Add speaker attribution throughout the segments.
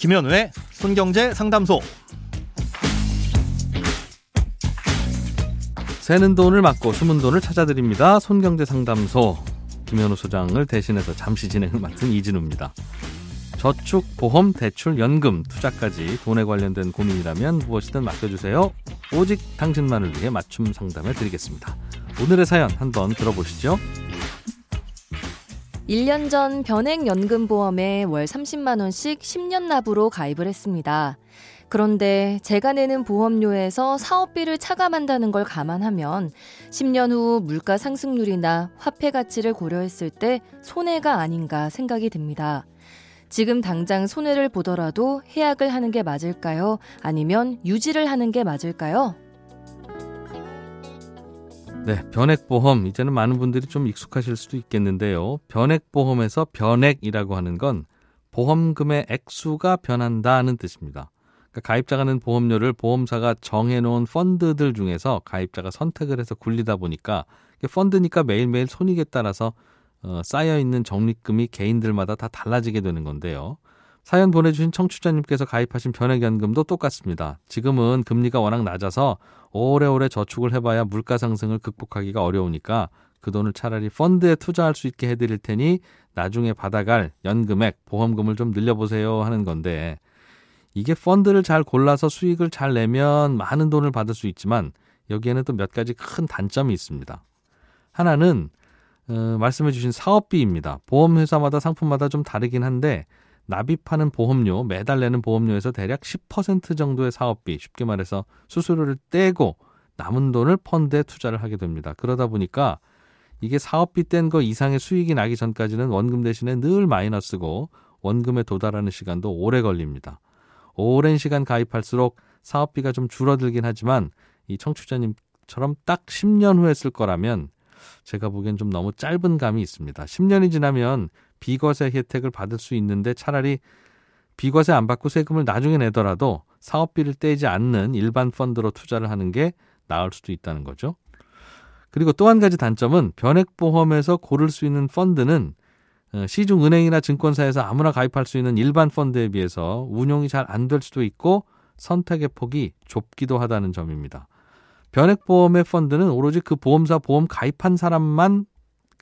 Speaker 1: 김현우의 손경제 상담소.
Speaker 2: 새는 돈을 막고 숨은 돈을 찾아드립니다. 손경제 상담소 김현우 소장을 대신해서 잠시 진행을 맡은 이진우입니다. 저축, 보험, 대출, 연금, 투자까지 돈에 관련된 고민이라면 무엇이든 맡겨주세요. 오직 당신만을 위해 맞춤 상담해 드리겠습니다. 오늘의 사연 한번 들어보시죠.
Speaker 3: 1년 전 변액연금보험에 월 30만원씩 10년 납으로 가입을 했습니다. 그런데 제가 내는 보험료에서 사업비를 차감한다는 걸 감안하면 10년 후 물가 상승률이나 화폐 가치를 고려했을 때 손해가 아닌가 생각이 듭니다. 지금 당장 손해를 보더라도 해약을 하는 게 맞을까요? 아니면 유지를 하는 게 맞을까요?
Speaker 2: 네, 변액보험 이제는 많은 분들이 좀 익숙하실 수도 있겠는데요. 변액보험에서 변액이라고 하는 건 보험금의 액수가 변한다는 뜻입니다. 그러니까 가입자가 낸 보험료를 보험사가 정해놓은 펀드들 중에서 가입자가 선택을 해서 굴리다 보니까 펀드니까 매일매일 손익에 따라서 어, 쌓여있는 적립금이 개인들마다 다 달라지게 되는 건데요. 사연 보내주신 청취자님께서 가입하신 변액연금도 똑같습니다. 지금은 금리가 워낙 낮아서 오래오래 저축을 해봐야 물가 상승을 극복하기가 어려우니까 그 돈을 차라리 펀드에 투자할 수 있게 해드릴 테니 나중에 받아갈 연금액, 보험금을 좀 늘려보세요 하는 건데 이게 펀드를 잘 골라서 수익을 잘 내면 많은 돈을 받을 수 있지만 여기에는 또 몇 가지 큰 단점이 있습니다. 하나는 어, 말씀해 주신 사업비입니다. 보험회사마다 상품마다 좀 다르긴 한데 납입하는 보험료, 매달 내는 보험료에서 대략 10% 정도의 사업비, 쉽게 말해서 수수료를 떼고 남은 돈을 펀드에 투자를 하게 됩니다. 그러다 보니까 이게 사업비 뗀 거 이상의 수익이 나기 전까지는 원금 대신에 늘 마이너스고 원금에 도달하는 시간도 오래 걸립니다. 오랜 시간 가입할수록 사업비가 좀 줄어들긴 하지만 이 청취자님처럼 딱 10년 후에 쓸 거라면 제가 보기엔 좀 너무 짧은 감이 있습니다. 10년이 지나면 비과세 혜택을 받을 수 있는데 차라리 비과세 안 받고 세금을 나중에 내더라도 사업비를 떼지 않는 일반 펀드로 투자를 하는 게 나을 수도 있다는 거죠. 그리고 또 한 가지 단점은 변액보험에서 고를 수 있는 펀드는 어, 시중 은행이나 증권사에서 아무나 가입할 수 있는 일반 펀드에 비해서 운용이 잘 안 될 수도 있고 선택의 폭이 좁기도 하다는 점입니다. 변액보험의 펀드는 오로지 그 보험사 보험 가입한 사람만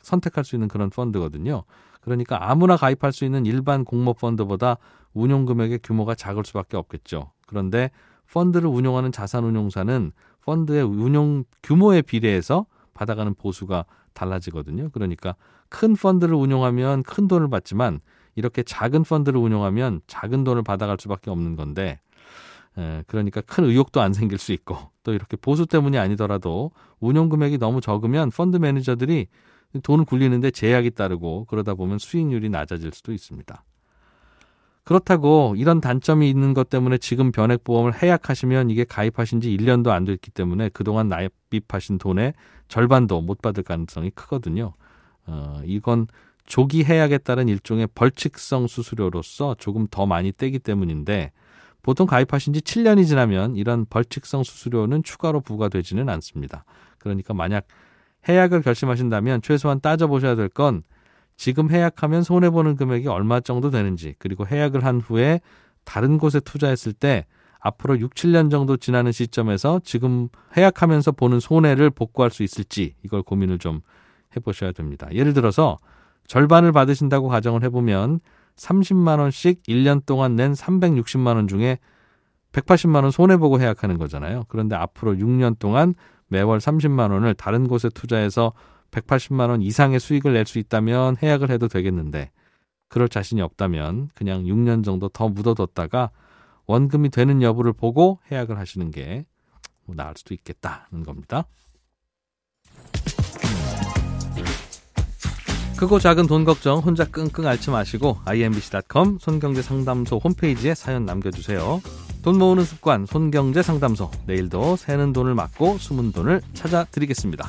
Speaker 2: 선택할 수 있는 그런 펀드거든요. 그러니까 아무나 가입할 수 있는 일반 공모 펀드보다 운용 금액의 규모가 작을 수밖에 없겠죠. 그런데 펀드를 운용하는 자산운용사는 펀드의 운용 규모에 비례해서 받아가는 보수가 달라지거든요. 그러니까 큰 펀드를 운용하면 큰 돈을 받지만 이렇게 작은 펀드를 운용하면 작은 돈을 받아갈 수밖에 없는 건데 에, 그러니까 큰 의욕도 안 생길 수 있고 또 이렇게 보수 때문이 아니더라도 운용 금액이 너무 적으면 펀드 매니저들이 돈을 굴리는데 제약이 따르고 그러다 보면 수익률이 낮아질 수도 있습니다. 그렇다고 이런 단점이 있는 것 때문에 지금 변액보험을 해약하시면 이게 가입하신 지 1년도 안 됐기 때문에 그동안 납입하신 돈의 절반도 못 받을 가능성이 크거든요. 어, 이건 조기 해약에 따른 일종의 벌칙성 수수료로서 조금 더 많이 떼기 때문인데 보통 가입하신 지 7년이 지나면 이런 벌칙성 수수료는 추가로 부과되지는 않습니다. 그러니까 만약 해약을 결심하신다면 최소한 따져보셔야 될 건 지금 해약하면 손해보는 금액이 얼마 정도 되는지 그리고 해약을 한 후에 다른 곳에 투자했을 때 앞으로 6, 7년 정도 지나는 시점에서 지금 해약하면서 보는 손해를 복구할 수 있을지 이걸 고민을 좀 해보셔야 됩니다. 예를 들어서 절반을 받으신다고 가정을 해보면 30만 원씩 1년 동안 낸 360만 원 중에 180만 원 손해보고 해약하는 거잖아요. 그런데 앞으로 6년 동안 매월 30만 원을 다른 곳에 투자해서 180만 원 이상의 수익을 낼 수 있다면 해약을 해도 되겠는데 그럴 자신이 없다면 그냥 6년 정도 더 묻어뒀다가 원금이 되는 여부를 보고 해약을 하시는 게 뭐 나을 수도 있겠다는 겁니다. 크고 작은 돈 걱정 혼자 끙끙 앓지 마시고 imbc.com 손경제 상담소 홈페이지에 사연 남겨주세요. 돈 모으는 습관 손경제 상담소 내일도 새는 돈을 막고 숨은 돈을 찾아드리겠습니다.